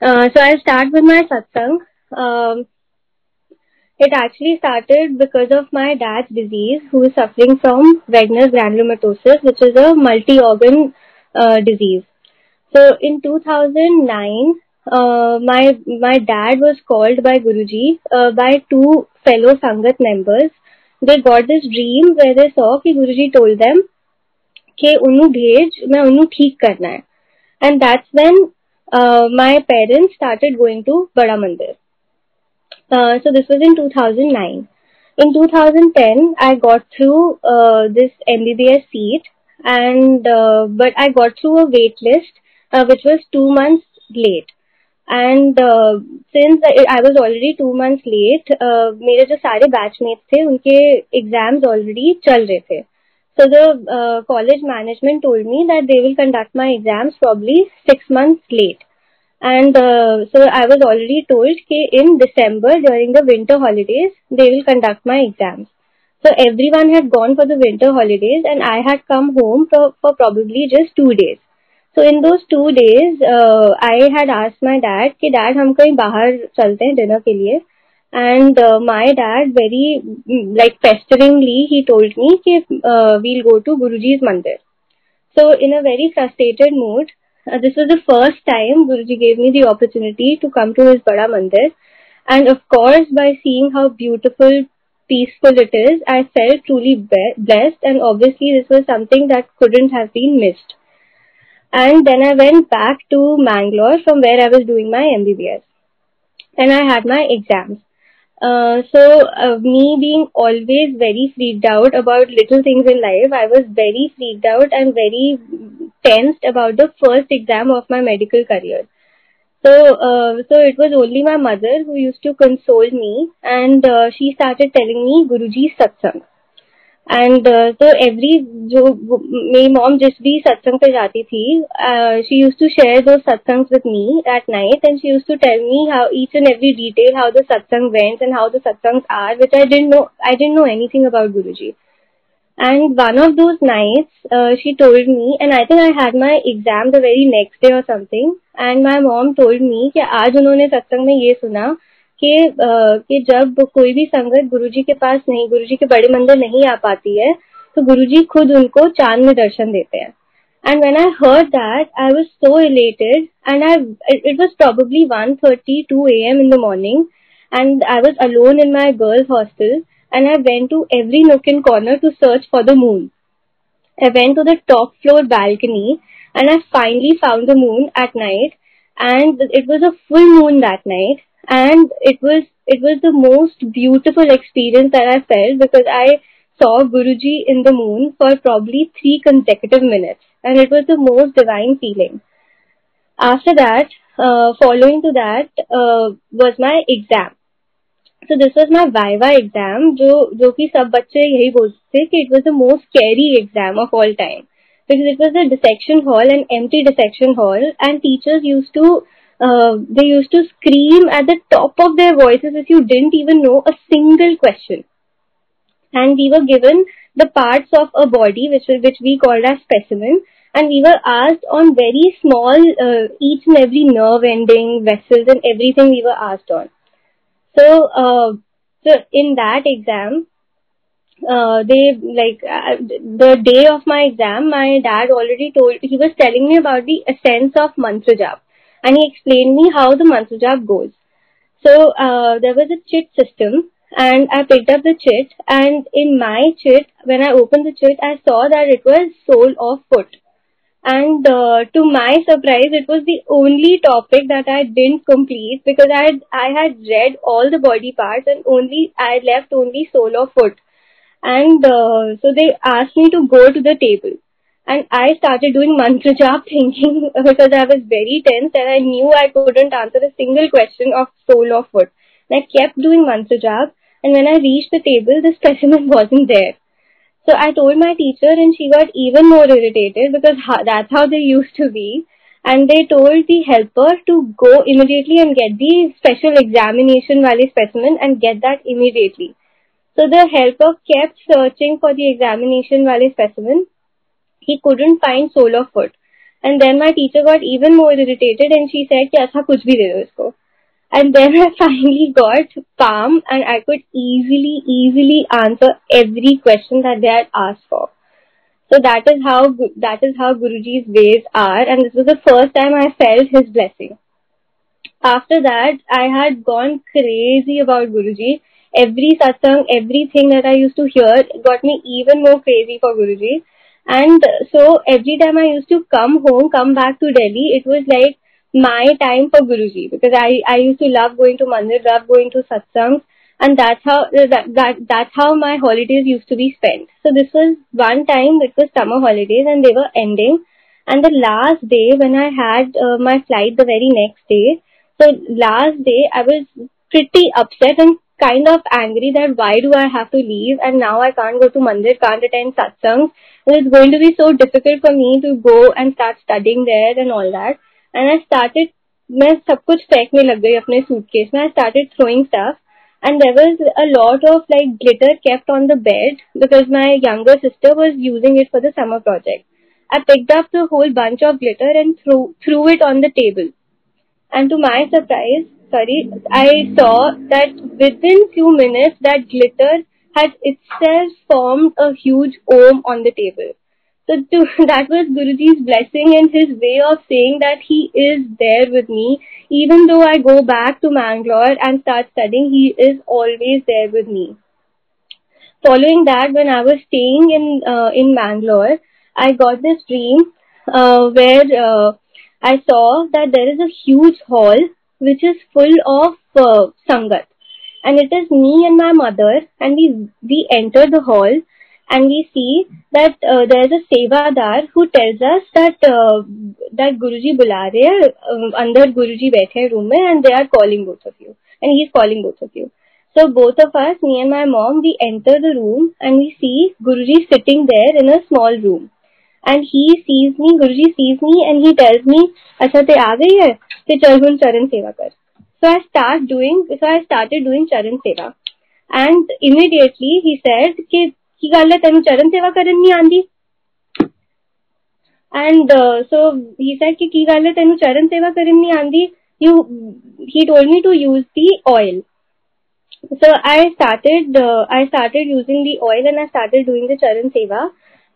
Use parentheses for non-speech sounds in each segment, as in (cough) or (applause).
Uh, so I'll start with my satsang. Um, it actually started because of my dad's disease, who is suffering from Wegener's granulomatosis, which is a multi-organ uh, disease. So in 2009, uh, my my dad was called by Guruji uh, by two fellow Sangat members. They got this dream where they saw कि Guruji told them कि उन्हें भेज मैं उन्हें ठीक करना है and that's when uh, my parents started going to Bada Mandir. Uh, so this was in 2009. In 2010, I got through uh, this MBBS seat, and uh, but I got through a wait list, uh, which was two months late. And uh, since I was already two months late, uh, मेरे जो सारे batchmates थे उनके exams already चल रहे थे So the uh, college management told me that they will conduct my exams probably six months late. And uh, so I was already told that in December during the winter holidays, they will conduct my exams. So everyone had gone for the winter holidays and I had come home for, for probably just two days. So in those two days, uh, I had asked my dad कि dad हम कहीं बाहर चलते हैं dinner के लिए and uh, my dad very like pesteringly he told me कि uh, we'll go to Guruji's mandir. So in a very frustrated mood, uh, this was the first time Guruji gave me the opportunity to come to his Bada Mandir. And of course, by seeing how beautiful, peaceful it is, I felt truly be- blessed. And obviously, this was something that couldn't have been missed. And then I went back to Mangalore from where I was doing my MBBS. And I had my exams. Uh, so uh, me being always very freaked out about little things in life, I was very freaked out and very tensed about the first exam of my medical career. So, uh, so it was only my mother who used to console me, and uh, she started telling me Guruji's satsang. And तो every जो मेरी mom जिस भी सत्संग पे जाती थी she use to share दो satsang with me at night and she use to tell me how each and every detail how the satsang went and how the satsang are which I didn't know I didn't know anything about Guru ji And one of those nights, uh, she told me, and I think I had my exam the very next day or something, and my mom told me कि आज उन्होंने सत्संग में ये सुना कि कि जब कोई भी संगत गुरुजी के पास नहीं, गुरुजी के बड़े मंदिर नहीं आ पाती है तो गुरुजी खुद उनको चाँद में दर्शन देते हैं। And when I heard that I was so related and I it was probably one thirty two a m in the morning and I was alone in my girl hostel and I went to every nook in corner to search for the moon I went to the top floor balcony and I finally found the moon at night and it was a full moon that night and it was it was the most beautiful experience that I felt because I saw Guruji in the moon for probably three consecutive minutes, and it was the most divine feeling. After that, uh, following to that uh, was my exam. So this was my Viva exam, जो जो कि सब बच्चे यही बोलते थे कि it was the most scary exam of all time because it was a dissection hall, an empty dissection hall, and teachers used to uh, they used to scream at the top of their voices if you didn't even know a single question. And we were given the parts of a body which which we called as specimen, and we were asked on very small, uh, each and every nerve ending, vessels, and everything we were asked on. So, uh, so in that exam, uh, they like uh, the day of my exam, my dad already told he was telling me about the essence of mantra jap and he explained me how the mantra jap goes. So uh, there was a chit system and I picked up the chit and in my chit, when I opened the chit, I saw that it was sole of foot. And uh, to my surprise, it was the only topic that I didn't complete because I had, I had read all the body parts and only I left only sole of foot. And uh, so they asked me to go to the table. And I started doing mantra jap (laughs) thinking because I was very tense and I knew I couldn't answer a single question of sole or foot. And I kept doing mantra jap and when I reached the table, the specimen (laughs) wasn't there. So I told my teacher and she got even more irritated because that's how they used to be. And they told the helper to go immediately and get the special examination valley specimen and get that immediately. So the helper kept searching for the examination valley specimen he couldn't find sole of foot. And then my teacher got even more irritated and she said कि अच्छा कुछ भी दे दो इसको. And then I (laughs) finally got calm and I could easily, easily answer every question that they had asked for. So that is how that is how Guruji's ways are, and this was the first time I felt his blessing. After that, I had gone crazy about Guruji. Every satsang, everything that I used to hear got me even more crazy for Guruji. And so every time I used to come home, come back to Delhi, it was like my time for Guruji. Because I, I used to love going to mandir, love going to satsangs. And that's how that, that that's how my holidays used to be spent. So this was one time it was summer holidays and they were ending. And the last day when I had uh, my flight the very next day, so last day I was pretty upset and kind of angry that why do I have to leave and now I can't go to mandir, can't attend satsangs. It's going to be so difficult for me to go and start studying there and all that. And I started मैं सब कुछ फेंकने लग गई अपने suitcase में I started throwing stuff and there was a lot of like glitter kept on the bed because my younger sister was using it for the summer project. I picked up the whole bunch of glitter and threw threw it on the table. And to my surprise, sorry, I saw that within few minutes that glitter had itself formed a huge om on the table. So to, (laughs) that was Guruji's blessing and his way of saying that he is there with me. Even though I go back to Mangalore and start studying, he is always there with me. Following that, when I was staying in uh, in Mangalore, I got this dream uh, where uh, I saw that there is a huge hall which is full of uh, sangat. And it is me and my mother, and we we enter the hall, and we see that uh, there is a sevadar who tells us that uh, that Guruji bula rahe, uh, andar Guruji baithe room mein, and they are calling both of you, and he is calling both of you. So both of us, me and my mom, we enter the room and we see Guruji sitting there in a small room. And he sees me Guru ji sees me and he tells me अच्छा ते आ गई है ते चल हुन चरण सेवा कर so I start doing so I started doing चरण सेवा एंड इमीडिएटली ही सेड कि की गल है तेन चरण सेवा करन नहीं आंदी एंड सो ही सेड कि की गल है तेन चरण सेवा करन नहीं आंदी you he told me to use the oil so i started uh, i started using the oil and i started doing the charan seva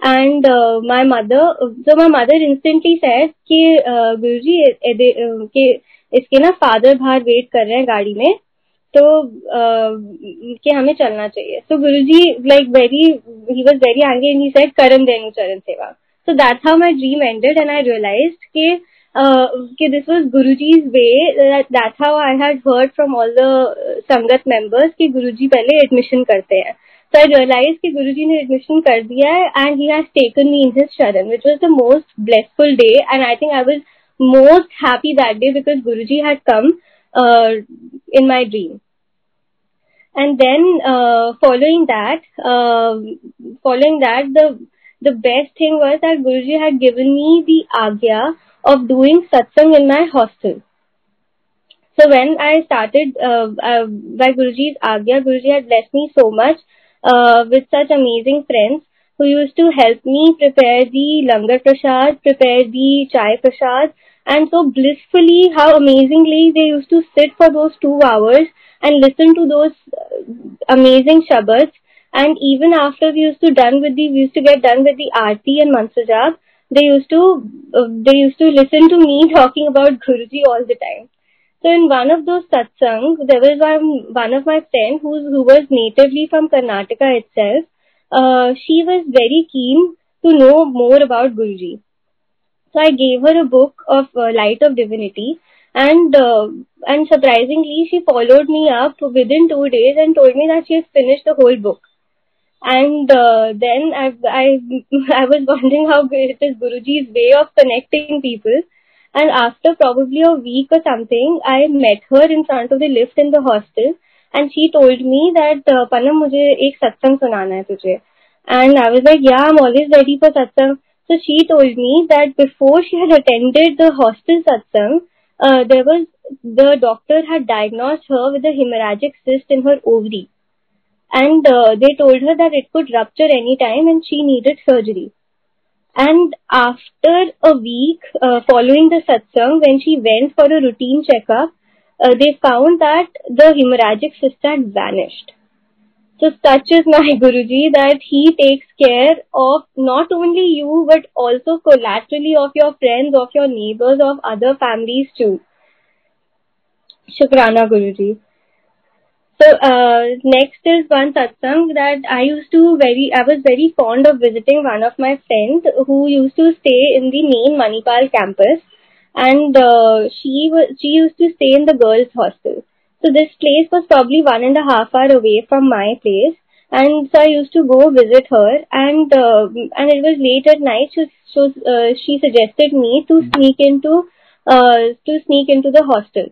and uh, my mother my mother instantly said कि गुरुजी के इसके ना father बाहर wait कर रहे हैं गाड़ी में तो कि हमें चलना चाहिए। So Guru ji like very he was very angry and he said करन देनु चरण सेवा. So that how my dream ended and I realize के कि this was Guru ji's way that's how I had heard from all the sangat members कि गुरु जी पहले admission करते हैं। So I realized that Guruji had admission kar diya and he has taken me in his sharan, which was the most blissful day. And I think I was most happy that day because Guruji had come uh, in my dream. And then uh, following that, uh, following that, the the best thing was that Guruji had given me the agya of doing satsang in my hostel. So when I started uh, uh, by Guruji's agya, Guruji had blessed me so much uh, with such amazing friends who used to help me prepare the langar prasad, prepare the chai prasad, and so blissfully how amazingly they used to sit for those two hours and listen to those uh, amazing shabads and even after we used to done with the we used to get done with the aarti and mantra they used to uh, they used to listen to me (laughs) talking about guruji all the time so in one of those satsangs there was one one of my friends who who was natively from karnataka itself uh, she was very keen to know more about guruji so I gave her a book of uh, Light of Divinity, and uh, and surprisingly, she followed me up within two days and told me that she has finished the whole book. And uh, then I, I (laughs) I was wondering how it is Guruji's way of connecting people. And after probably a week or something, I met her in front of the lift in the hostel, and she told me that uh, Panam, मुझे एक सत्संग सुनाना है तुझे. And I was like, yeah, I'm always ready for satsang. So she told me that before she had attended the hostel satsang, uh, there was the doctor had diagnosed her with a hemorrhagic cyst in her ovary, and uh, they told her that it could rupture any time and she needed surgery. And after a week uh, following the satsang, when she went for a routine checkup, uh, they found that the hemorrhagic cyst had vanished. So such is my (laughs) Guruji that he takes care of not only you but also collaterally of your friends, of your neighbors, of other families too. Shukrana Guruji. So uh, next is one satsang that I used to very, I was very fond of visiting one of my friends who used to stay in the main Manipal campus, and uh, she was she used to stay in the girls' hostel. So this place was probably one and a half hour away from my place, and so I used to go visit her, and uh, and it was late at night, so, so uh, she suggested me to sneak into uh, to sneak into the hostel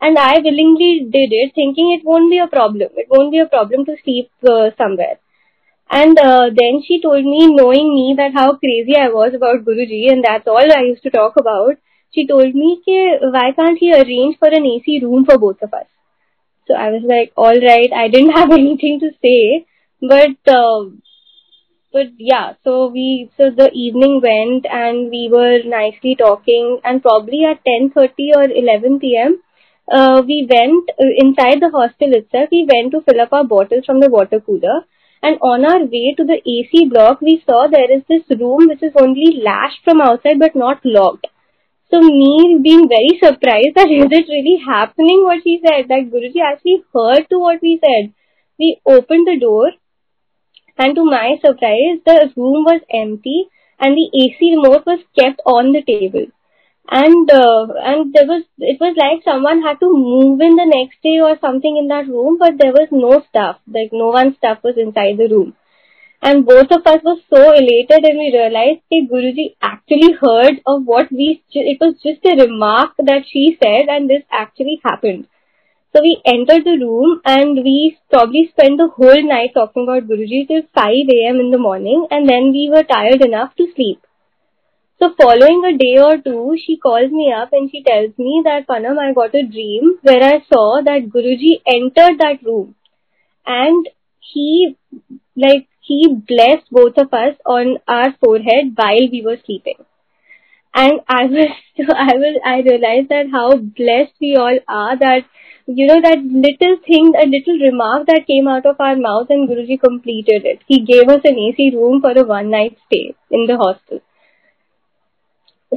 and I willingly did it, thinking it won't be a problem. It won't be a problem to sleep uh, somewhere. And uh, then she told me, knowing me that how crazy I was about Guruji, and that's all I used to talk about. She told me, Ke, why can't he arrange for an AC room for both of us? So I was like, all right. I didn't (laughs) have anything to say, but uh, but yeah. So we so the evening went, and we were nicely talking, and probably at ten thirty or eleven p.m uh, we went uh, inside the hostel itself. We went to fill up our bottles from the water cooler. And on our way to the AC block, we saw there is this room which is only lashed from outside but not locked. So me being very surprised that (laughs) is it really happening what she said, that Guruji actually heard to what we said. We opened the door and to my surprise, the room was empty and the AC remote was kept on the table and uh, and there was it was like someone had to move in the next day or something in that room but there was no stuff like no one's stuff was inside the room. And both of us were so elated and we realized that Guruji actually heard of what we it was just a remark that she said and this actually happened. So we entered the room and we probably spent the whole night talking about Guruji till 5 a.m. in the morning and then we were tired enough to sleep so following a day or two, she calls me up and she tells me that Panam, I got a dream where I saw that Guruji entered that room and he like he blessed both of us on our forehead while we were sleeping. And I was (laughs) I was I realized that how blessed we all are that you know that little thing, a little remark that came out of our mouth and Guruji completed it. He gave us an AC room for a one night stay in the hostel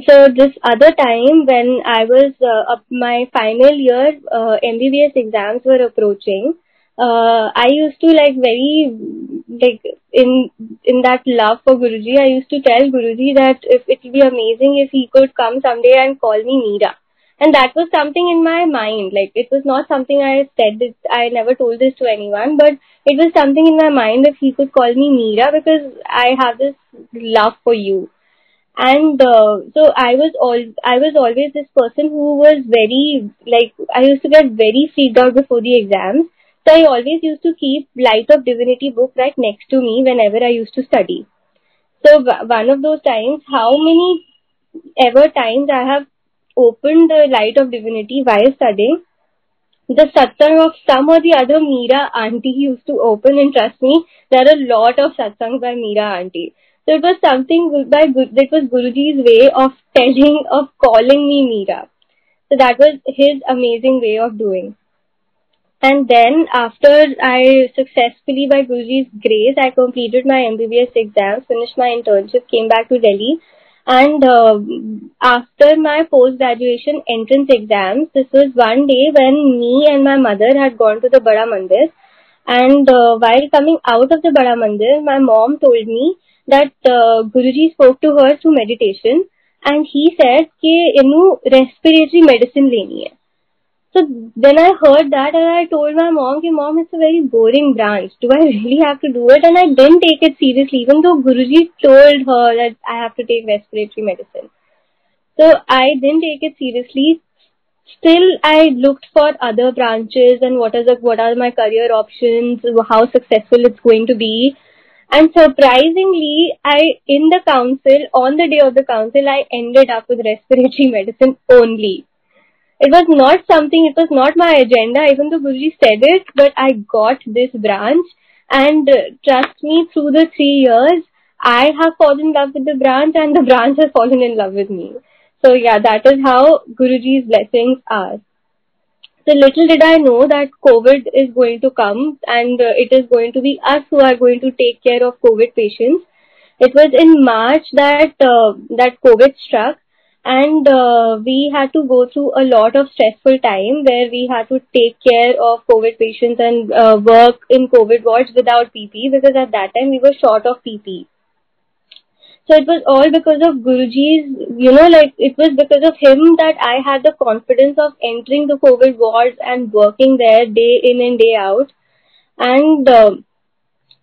so this other time when I was uh, up my final year uh, MBBS exams were approaching, uh, I used to like very like in in that love for Guruji, I used to tell Guruji that if it would be amazing if he could come someday and call me Meera. And that was something in my mind. Like it was not something I said. It, I never told this to anyone, but it was something in my mind if he could call me Meera because I have this love for you and uh, so i was all i was always this person who was very like i used to get very freaked out before the exams so i always used to keep light of divinity book right next to me whenever i used to study so one of those times how many ever times i have opened the light of divinity while studying the satsang of some or the other Meera auntie used to open and trust me, there are a lot of satsangs by Meera auntie. So it was something by that was Guruji's way of telling, of calling me Meera. So that was his amazing way of doing. And then after I successfully, by Guruji's grace, I completed my MBBS exams, finished my internship, came back to Delhi. And uh, after my post-graduation entrance exams, this was one day when me and my mother had gone to the Bada Mandir. And uh, while coming out of the Bada Mandir, my mom told me that uh, Guruji spoke to her through meditation and he said कि इनू respiratory medicine लेनी है so then I heard that and I told my mom कि mom it's a very boring branch do I really have to do it and I didn't take it seriously even though Guruji told her that I have to take respiratory medicine so I didn't take it seriously still I looked for other branches and what are the what are my career options how successful it's going to be and surprisingly, I, in the council, on the day of the council, I ended up with respiratory medicine only. It was not something, it was not my agenda, even though Guruji said it, but I got this branch and uh, trust me, through the three years, I have fallen in love with the branch and the branch has fallen in love with me. So yeah, that is how Guruji's blessings are. So little did I know that COVID is going to come and uh, it is going to be us who are going to take care of COVID patients. It was in March that uh, that COVID struck and uh, we had to go through a lot of stressful time where we had to take care of COVID patients and uh, work in COVID wards without PP because at that time we were short of PP. So it was all because of Guruji's, you know, like it was because of him that I had the confidence of entering the COVID wards and working there day in and day out. And uh,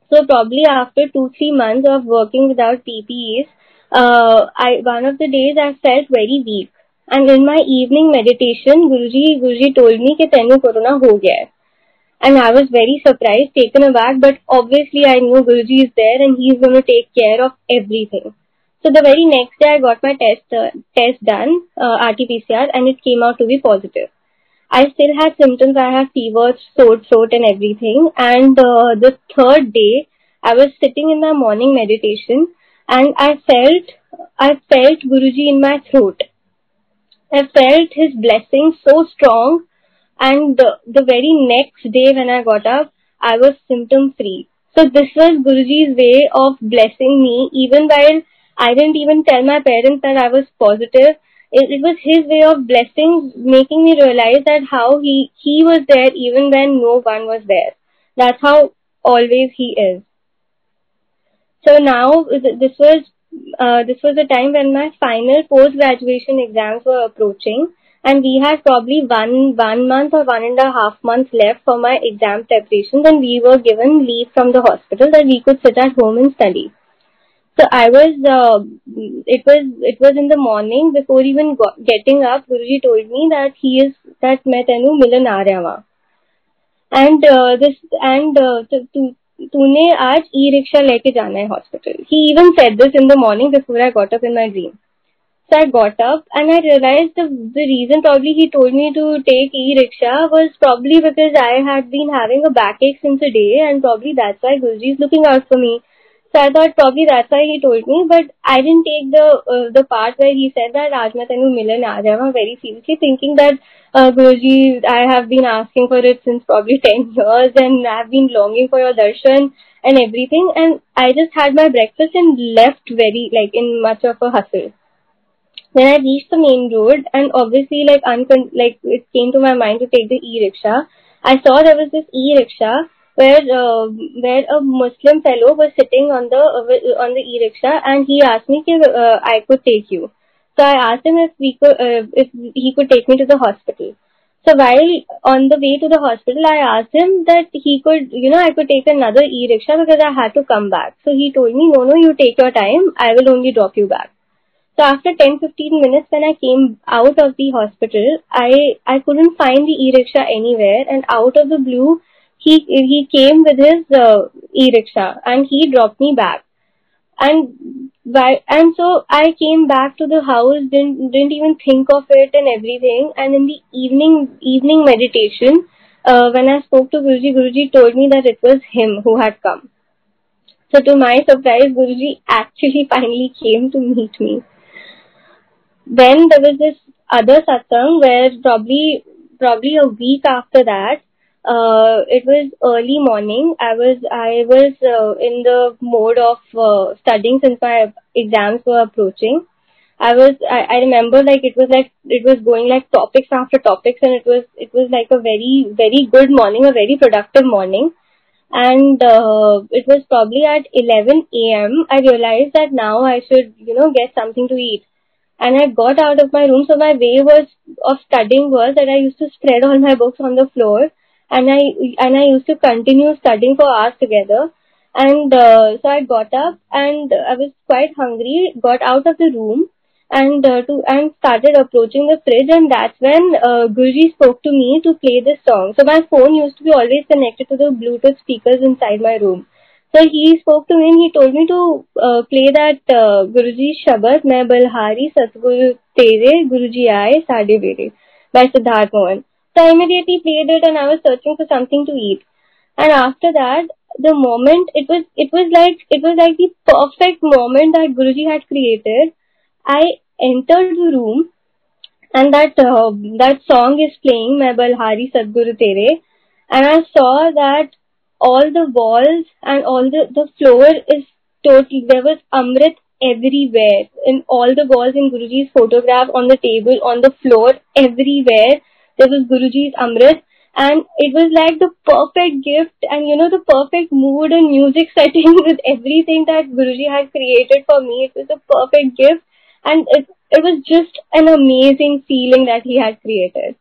so probably after two, three months of working without PPEs, uh, I one of the days I felt very weak. And in my evening meditation, Guruji, Guruji told me that tenu corona ho gaya. And I was very surprised, taken aback, but obviously I knew Guruji is there and he's going to take care of everything. So the very next day I got my test uh, test done, uh, RT-PCR, and it came out to be positive. I still had symptoms. I had fever, sore throat, and everything. And uh, the third day, I was sitting in my morning meditation, and I felt I felt Guruji in my throat. I felt his blessing so strong and the, the very next day when I got up, I was symptom free. So this was Guruji's way of blessing me even while I didn't even tell my parents that I was positive. It, it was his way of blessing, making me realize that how he, he was there even when no one was there. That's how always he is. So now this was uh, this was the time when my final post graduation exams were approaching, and we had probably one one month or one and a half months left for my exam preparations, and we were given leave from the hospital that we could sit at home and study. So I was, uh, it was, it was in the morning before even got, getting up. Guruji told me that he is that मैं तेनू मिलन आ रहा and uh, this and uh, to, to तूने आज e rickshaw लेके जाना है hospital he even said this in the morning before I got up in my dream So I got up and I realized the, the reason probably he told me to take e-rickshaw was probably because I had been having a backache since a day and probably that's why Guruji is looking out for me. So I thought probably that's why he told me, but I didn't take the uh, the part where he said that Aaj main tenu milan aaj aava very seriously thinking that uh, Guruji, I have been asking for it since probably (laughs) 10 years and I've been longing for your darshan and everything and I just had my breakfast and left very like in much of a hustle. Then I reached the main road, and obviously like uncon- like it came to my mind to take the e-rickshaw. I saw there was this e-rickshaw where uh, where a Muslim fellow was sitting on the uh, on the e-rickshaw and he asked me if uh, I could take you. So I asked him if we could uh, if he could take me to the hospital. So while on the way to the hospital, I asked him that he could, you know, I could take another e-rickshaw because I had to come back. So he told me, no, no, you take your time. I will only drop you back. So after 10-15 minutes when I came out of the hospital, I, I couldn't find the e-rickshaw anywhere. And out of the blue, he he came with his uh, e-rickshaw and he dropped me back. And by, and so I came back to the house didn't didn't even think of it and everything. And in the evening evening meditation uh, when I spoke to Guruji Guruji told me that it was him who had come. So to my surprise Guruji actually (laughs) finally came to meet me then there was this other satsang where probably probably a week after that uh, it was early morning. I was I was uh, in the mode of uh, studying since my exams were approaching. I was I, I remember like it was like it was going like topics after topics and it was it was like a very very good morning, a very productive morning. And uh, it was probably at 11 a.m. I realized that now I should you know get something to eat and I got out of my room. So my way was of studying was that I used to spread all my books on the floor and I and I used to continue studying for hours together. And uh, so I got up and I was quite hungry. Got out of the room and uh, to and started approaching the fridge. And that's when uh, Guruji spoke to me to play this song. So my phone used to be always connected to the Bluetooth speakers inside my room. Me and he told me to uh, play that uh, Guruji Shabad, Main Balhari Satguru Tere Guruji Aaye Sade Bere by Siddharth Mohan. So I immediately played it and I was searching for something to eat. And after that, the moment it was it was like it was like the perfect moment that Guruji had created. I entered the room and that uh, that song is playing My Balhari Sadguru Tere and I saw that all the walls and all the the floor is totally there was Amrit everywhere in all the walls in Guruji's photograph on the table on the floor everywhere there was Guruji's Amrit and it was like the perfect gift and you know the perfect mood and music (laughs) setting with everything that Guruji had created for me. It was a perfect gift and it, it was just an amazing feeling that he had created.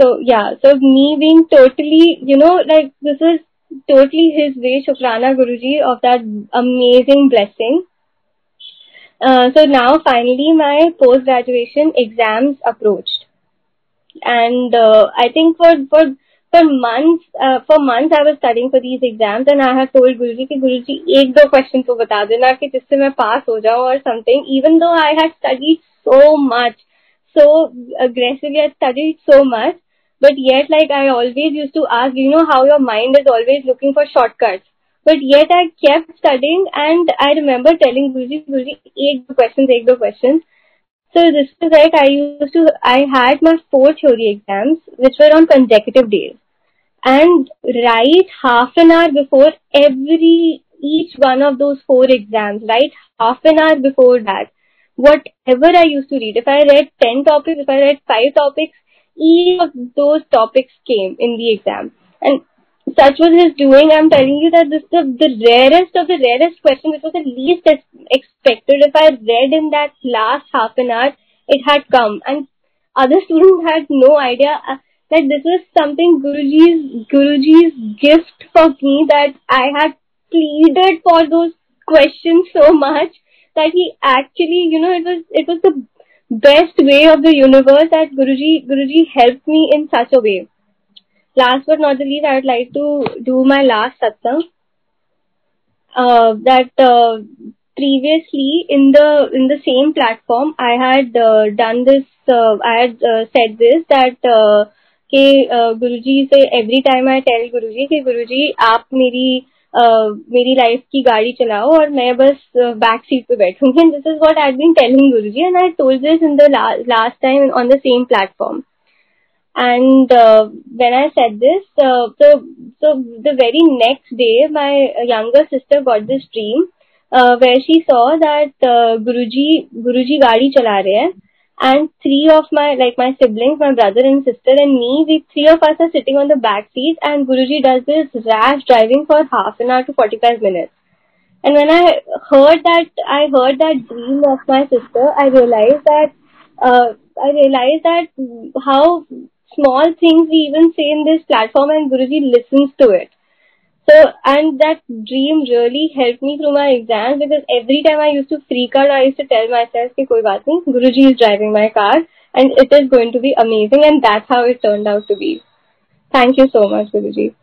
So yeah, so me being totally, you know, like this is totally his way, Shukrana Guruji, of that amazing blessing. Uh, so now finally my post graduation exams approached and uh, I think for for for months uh, for months I was studying for these exams and I had told Guruji कि Guruji एक दो question तो बता देना कि जिससे मैं pass हो जाऊँ or something even though I had studied so much so aggressively I studied so much but yet like I always used to ask you know how your mind is always looking for shortcuts. But yet I kept studying and I remember telling Guruji Guruji ek questions ek the questions. So this was like I used to I had my four theory exams which were on consecutive days. And right half an hour before every each one of those four exams right half an hour before that whatever I used to read, if I read 10 topics, if I read 5 topics, each of those topics came in the exam. And such was his doing. I'm telling you that this the, the rarest of the rarest question, which was the least expected. If I read in that last half an hour, it had come, and other (laughs) students had no idea uh, that this was something Guruji's Guruji's gift for me. That I had pleaded for those questions so much that he actually, you know, it was it was the best way of the universe that Guruji Guruji helped me in such a way last but not the least, I would like to do my last satsang. Uh, that uh, previously in the in the same platform, I had uh, done this. Uh, I had uh, said this that uh, कि गुरुजी से every time I tell गुरुजी कि गुरुजी आप मेरी uh, मेरी life की गाड़ी चलाओ और मैं बस बैक सीट पे बैठूँगी। This is what I been telling Guru ji and I told this in the last time on the same platform and when I said this the very next day my younger sister got this dream where she saw that Guru ji Guru जी गाड़ी चला रहे हैं। And three of my like my siblings, my brother and sister, and me, we three of us are sitting on the back seat, and Guruji does this rash driving for half an hour to forty five minutes. And when I heard that, I heard that dream of my sister, I realized that uh, I realized that how small things we even say in this platform and Guruji listens to it. So, and that dream really helped me through my exams because every time I used to freak out, I used to tell myself, that koi baat nahi, Guruji is driving my car and it is going to be amazing and that's how it turned out to be. Thank you so much, Guruji.